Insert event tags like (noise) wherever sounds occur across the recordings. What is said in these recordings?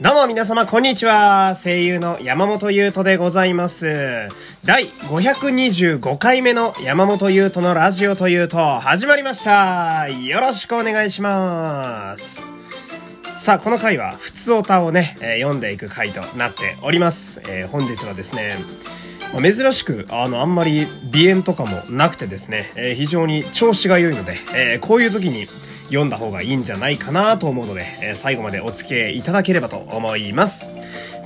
どうも皆様こんにちは。声優の山本優斗でございます。第525回目の山本優斗のラジオというと始まりました。よろしくお願いします。さあ、この回は、普通オタをね、えー読んでいく回となっております。えー本日はですね、まあ珍しく、あの、あんまり鼻炎とかもなくてですね、えー非常に調子が良いので、えーこういう時に読んだ方がいいんじゃないかなと思うので、え最後までお付き合いいただければと思います。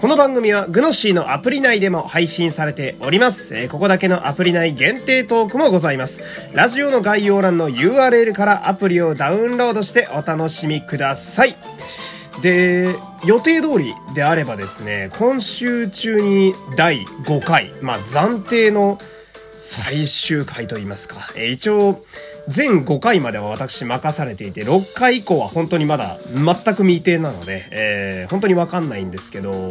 この番組はグノシーのアプリ内でも配信されております。えここだけのアプリ内限定トークもございます。ラジオの概要欄の URL からアプリをダウンロードしてお楽しみください。で、予定通りであればですね、今週中に第5回、まあ暫定の最終回といいますか、え一応、全5回までは私任されていて、6回以降は本当にまだ全く未定なので、えー本当にわかんないんですけど、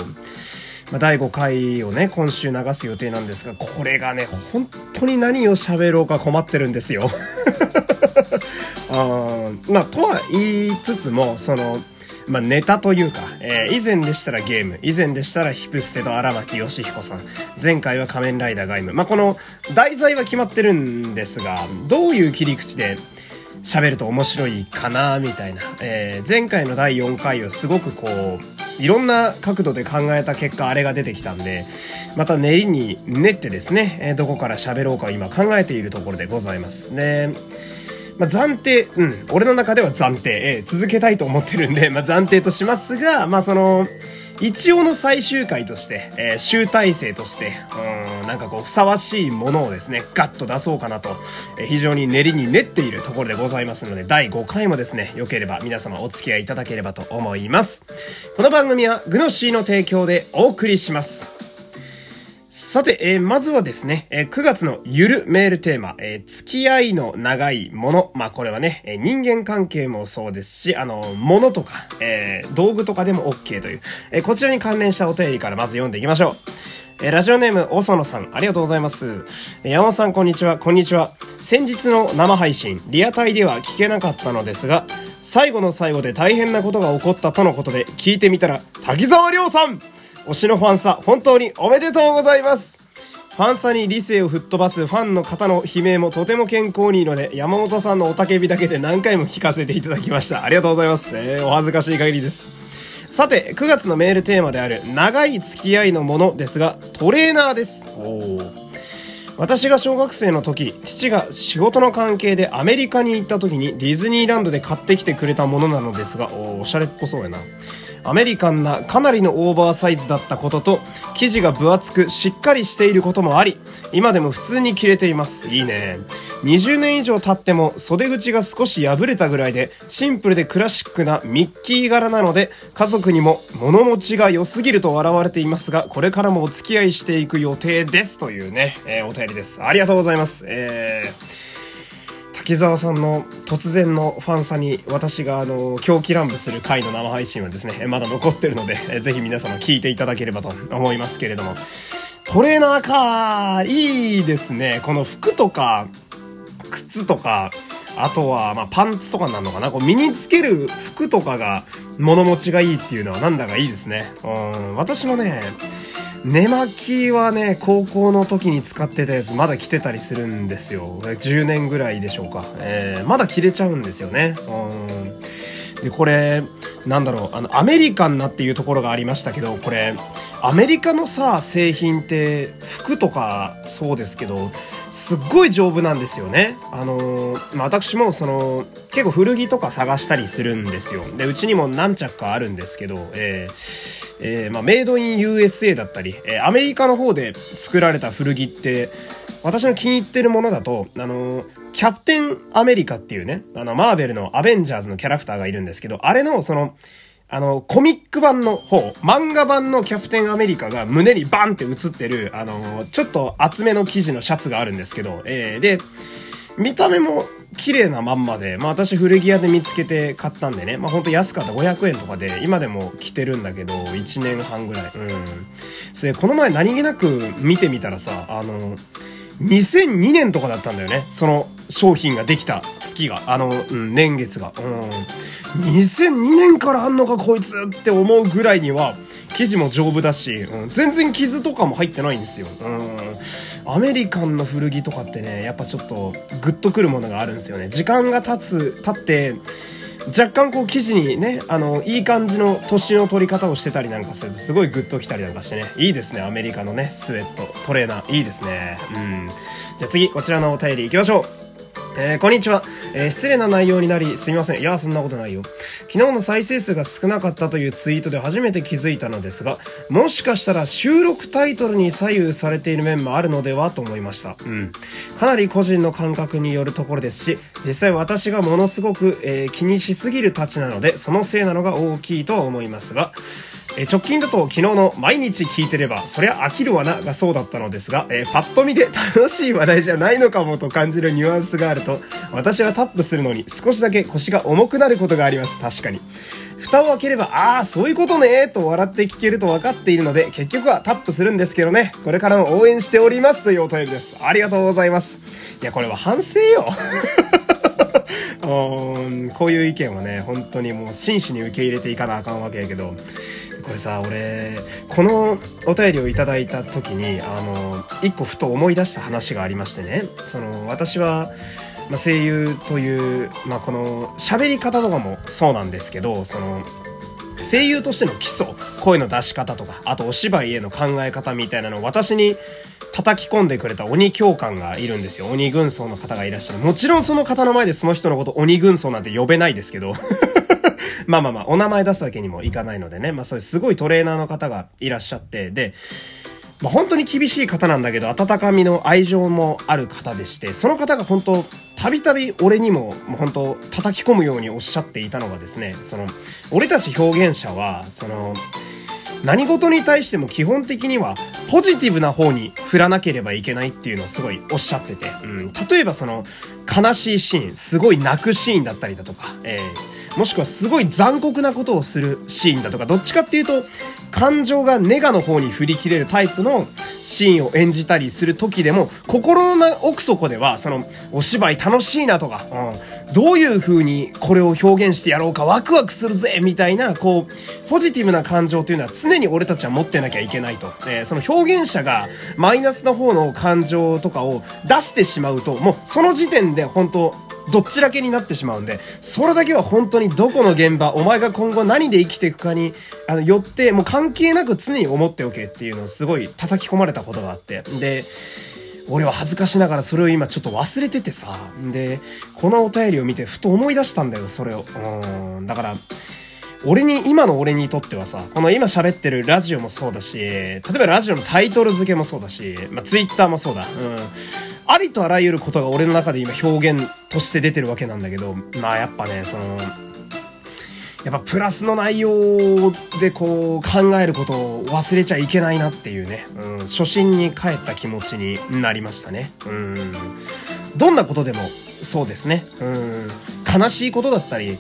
まあ、第5回をね、今週流す予定なんですが、これがね、本当に何を喋ろうか困ってるんですよ。(laughs) あまあ、とは言いつつも、その、まあ、ネタというか、えー以前でしたらゲーム、以前でしたらヒプステと荒牧義彦さん、前回は仮面ライダーガイム。まあ、この題材は決まってるんですが、どういう切り口で喋ると面白いかな、みたいな。えー前回の第4回をすごくこう、いろんな角度で考えた結果あれが出てきたんで、また練りに練ってですね、どこから喋ろうか今考えているところでございます。で、まあ、暫定、うん、俺の中では暫定、えー続けたいと思ってるんで、(laughs) まあ、暫定としますが、まあ、その、一応の最終回として、えー集大成として、うん、なんかこう、ふさわしいものをですね、ガッと出そうかなと、えー非常に練りに練っているところでございますので、第5回もですね、良ければ皆様お付き合いいただければと思います。この番組は、グノシーの提供でお送りします。さて、えーまずはですね、えー9月のゆるメールテーマ、えー付き合いの長いもの。まあ、これはね、えー人間関係もそうですし、あの、ものとか、えー道具とかでも OK という、えーこちらに関連したお便りからまず読んでいきましょう。えーラジオネーム、おそのさん、ありがとうございます。えー山本さん、こんにちは、こんにちは。先日の生配信、リアタイでは聞けなかったのですが、最後の最後で大変なことが起こったとのことで、聞いてみたら、滝沢亮さん推しのファンサ、本当におめでとうございますファンサに理性を吹っ飛ばすファンの方の悲鳴もとても健康にいいので、山本さんのおたけびだけで何回も聞かせていただきました。ありがとうございます。えーお恥ずかしい限りです。さて、9月のメールテーマである、長い付き合いのものですが、トレーナーです。私が小学生の時父が仕事の関係でアメリカに行った時にディズニーランドで買ってきてくれたものなのですがおおしゃれっぽそうやなアメリカンなかなりのオーバーサイズだったことと生地が分厚くしっかりしていることもあり今でも普通に着れています。いいね。20年以上経っても袖口が少し破れたぐらいでシンプルでクラシックなミッキー柄なので家族にも物持ちが良すぎると笑われていますがこれからもお付き合いしていく予定です。というね、えーお便りです。ありがとうございます。えー滝沢さんの突然のファンさに私があの狂気乱舞する回の生配信はですねまだ残ってるのでぜひ皆様聞いていただければと思いますけれども。トレーナーかいいですね。この服とか靴とかあとはまパンツとかになるのかな。こう身につける服とかが物持ちがいいっていうのはなんだかいいですね。うん私もね寝巻きはね、高校の時に使ってたやつまだ着てたりするんですよ。10年ぐらいでしょうか。えーまだ着れちゃうんですよね。うん。で、これ、なんだろう、あの、アメリカンなっていうところがありましたけど、これ、アメリカのさ、製品って、服とかそうですけど、すっごい丈夫なんですよね。あのーまあ、私もその、結構古着とか探したりするんですよ。で、うちにも何着かあるんですけど、えーえーまあ、メイドイン USA だったり、えアメリカの方で作られた古着って、私の気に入ってるものだと、あのキャプテンアメリカっていうね、あの、マーベルのアベンジャーズのキャラクターがいるんですけど、あれの、その、あの、コミック版の方、漫画版のキャプテンアメリカが胸にバンって映ってる、あの、ちょっと厚めの生地のシャツがあるんですけど、えーで、見た目も綺麗なまんまで、まあ私古着屋で見つけて買ったんでね、まあほんと安かった500円とかで、今でも着てるんだけど、1年半ぐらい。うん。それで、この前何気なく見てみたらさ、あの、2002年とかだったんだよね。その商品ができた月が、あの、うん、年月が。うん。2002年からあんのかこいつって思うぐらいには、生地も丈夫だし、うん、全然傷とかも入ってないんですよ。うん。アメリカンの古着とかってね、やっぱちょっとグッとくるものがあるんですよね。時間が経つ、経って、若干こう生地にね、あの、いい感じの年の取り方をしてたりなんかするとすごいグッときたりなんかしてね。いいですね、アメリカのね、スウェット、トレーナー。いいですね。うん。じゃあ次、こちらのお便りいきましょう。えー、こんにちは、えー、失礼な内容になりすみません。いや、そんなことないよ。昨日の再生数が少なかったというツイートで初めて気づいたのですが、もしかしたら収録タイトルに左右されている面もあるのではと思いました。うん。かなり個人の感覚によるところですし、実際私がものすごく、えー、気にしすぎるたちなので、そのせいなのが大きいとは思いますが、え直近だと昨日の毎日聞いてれば、そりゃ飽きるわながそうだったのですが、えー、パッと見で楽しい話題じゃないのかもと感じるニュアンスがあると、私はタップするのに少しだけ腰が重くなることがあります。確かに。蓋を開ければ、ああ、そういうことねと笑って聞けると分かっているので、結局はタップするんですけどね。これからも応援しておりますというお便りです。ありがとうございます。いや、これは反省よ。(laughs) こういう意見はね、本当にもう真摯に受け入れていかなあかんわけやけど、これさ俺このお便りをいただいた時にあの一個ふと思い出した話がありましてねその私は、ま、声優という、まあ、この喋り方とかもそうなんですけどその声優としての基礎声の出し方とかあとお芝居への考え方みたいなのを私に叩き込んでくれた鬼教官がいるんですよ。鬼軍曹の方がいらっしゃる。もちろんその方の前でその人のこと鬼軍曹なんて呼べないですけどまあまあまあ、お名前出すわけにもいかないのでね、まあそういうすごいトレーナーの方がいらっしゃって、で、まあ、本当に厳しい方なんだけど、温かみの愛情もある方でして、その方が本当、たびたび俺にも、もう本当、叩き込むようにおっしゃっていたのがですね、その、俺たち表現者は、その、何事に対しても基本的にはポジティブな方に振らなければいけないっていうのをすごいおっしゃってて、うん、例えばその悲しいシーン、すごい泣くシーンだったりだとか、えーもしくはすごい残酷なことをするシーンだとか、どっちかっていうと、感情がネガの方に振り切れるタイプのシーンを演じたりする時でも、心の奥底では、その、お芝居楽しいなとか、うん、どういう風にこれを表現してやろうかワクワクするぜみたいな、こう、ポジティブな感情というのは常に俺たちは持ってなきゃいけないと。えー、その表現者がマイナスな方の感情とかを出してしまうと、もうその時点で本当どっちだけになってしまうんで、それだけは本当にどこの現場、お前が今後何で生きていくかに、あの、よって、もう関係なく常に思っておけっていうのをすごい叩き込まれたことがあって。で、俺は恥ずかしながらそれを今ちょっと忘れててさ。で、このお便りを見てふと思い出したんだよ、それを。うん。だから、俺に、今の俺にとってはさ、この今喋ってるラジオもそうだし、例えばラジオのタイトル付けもそうだし、まあ、ツイッターもそうだ。うん。ありとあらゆることが俺の中で今表現として出てるわけなんだけど、まあやっぱね、その、やっぱプラスの内容でこう考えることを忘れちゃいけないなっていうね、うん、初心に帰った気持ちになりましたね。うん。どんなことでもそうですね。うん。悲しいことだったり、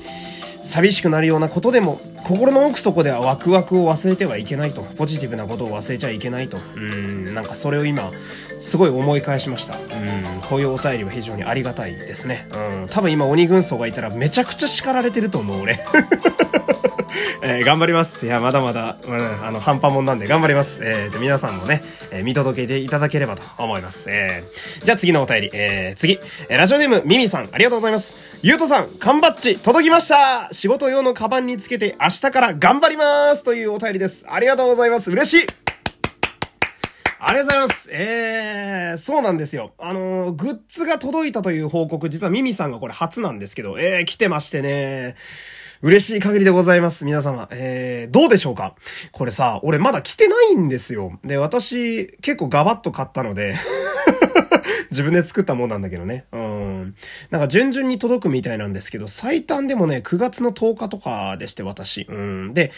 寂しくなるようなことでも心の奥底ではワクワクを忘れてはいけないと。ポジティブなことを忘れちゃいけないと。うん。なんかそれを今すごい思い返しました。うん。こういうお便りは非常にありがたいですね。うん。多分今鬼軍曹がいたらめちゃくちゃ叱られてると思う俺。(laughs) (laughs) えー、頑張ります。いや、まだまだ、うん、あの、半端もんなんで頑張ります。えー、じゃ皆さんもね、えー、見届けていただければと思います。えー、じゃあ次のお便り、えー、次、え、ラジオネーム、ミミさん、ありがとうございます。ゆうとさん、缶バッジ、届きました仕事用のカバンにつけて明日から頑張りますというお便りです。ありがとうございます。嬉しいありがとうございます。えー、そうなんですよ。あのー、グッズが届いたという報告、実はミミさんがこれ初なんですけど、えー、来てましてね。嬉しい限りでございます。皆様。えー、どうでしょうか？これさ、俺まだ来てないんですよ。で、私、結構ガバッと買ったので (laughs) 自分で作ったもんなんだけどね。うん。なんか順々に届くみたいなんですけど、最短でもね、9月の10日とかでして、私。うん。で、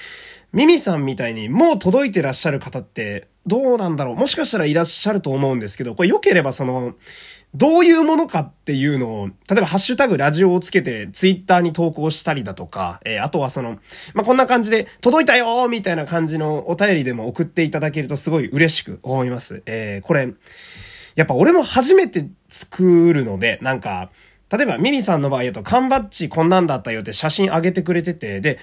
ミミさんみたいにもう届いてらっしゃる方って、どうなんだろう？もしかしたらいらっしゃると思うんですけど、これ良ければその、どういうものかっていうのを、例えばハッシュタグラジオをつけてツイッターに投稿したりだとか、えー、あとはその、まあ、こんな感じで届いたよみたいな感じのお便りでも送っていただけるとすごい嬉しく思います。えー、これ、やっぱ俺も初めて作るので、なんか、例えばミミさんの場合だと缶バッジこんなんだったよって写真上げてくれてて、で、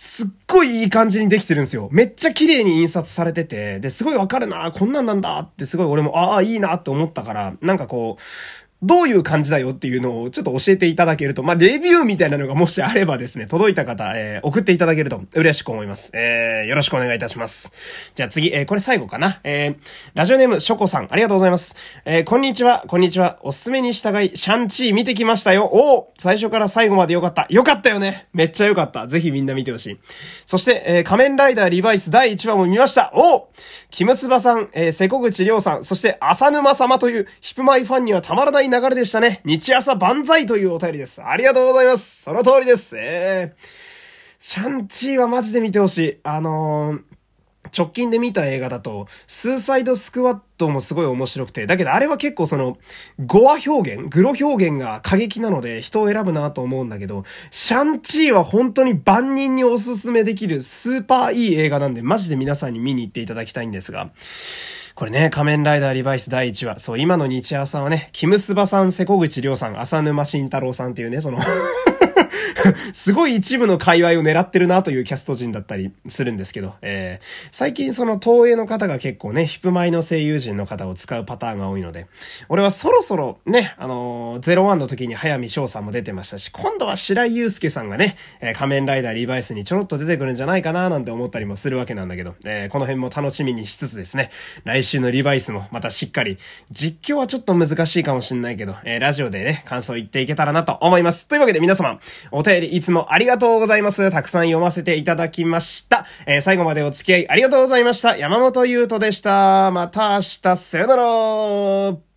すっごいいい感じにできてるんですよ。めっちゃ綺麗に印刷されてて、で、すごいわかるなこんなんなんだってすごい俺も、ああ、いいなって思ったから、なんかこう、どういう感じだよっていうのをちょっと教えていただけると、まあ、レビューみたいなのがもしあればですね、届いた方、えー、送っていただけると嬉しく思います。えー、よろしくお願いいたします。じゃあ次、えー、これ最後かな。えー、ラジオネーム、ショコさん、ありがとうございます。えー、こんにちは、こんにちは。おすすめに従い、シャンチー見てきましたよ。おお最初から最後までよかった。よかったよね。めっちゃよかった。ぜひみんな見てほしい。そして、えー、仮面ライダーリバイス第1話も見ました。おキムスバさん、えー、瀬古口亮さん、そして浅沼様というヒプマイファンにはたまらない流れでしたね。日朝万歳というお便りです。ありがとうございます。その通りです。えー、シャンチーはマジで見てほしい。あのー、直近で見た映画だと、スーサイドスクワットもすごい面白くて、だけどあれは結構その、ゴア表現、グロ表現が過激なので人を選ぶなと思うんだけど、シャンチーは本当に万人におすすめできるスーパーいい映画なんで、マジで皆さんに見に行っていただきたいんですが、これね、仮面ライダーリバイス第1話。そう、今の日朝はね、キムスバさん、瀬古口亮さん、浅沼慎太郎さんっていうね、その (laughs) すごい一部の界隈を狙ってるなというキャスト陣だったりするんですけど、えー、最近その東映の方が結構ね、ヒップマイの声優陣の方を使うパターンが多いので、俺はそろそろね、あのー、01の時に早見翔さんも出てましたし、今度は白井祐介さんがね、えー、仮面ライダーリバイスにちょろっと出てくるんじゃないかななんて思ったりもするわけなんだけど、えー、この辺も楽しみにしつつですね、来週のリバイスもまたしっかり、実況はちょっと難しいかもしんないけど、えー、ラジオでね、感想言っていけたらなと思います。というわけで皆様、お便りいつもありがとうございます。たくさん読ませていただきました。えー、最後までお付き合いありがとうございました。山本優斗でした。また明日、さよなら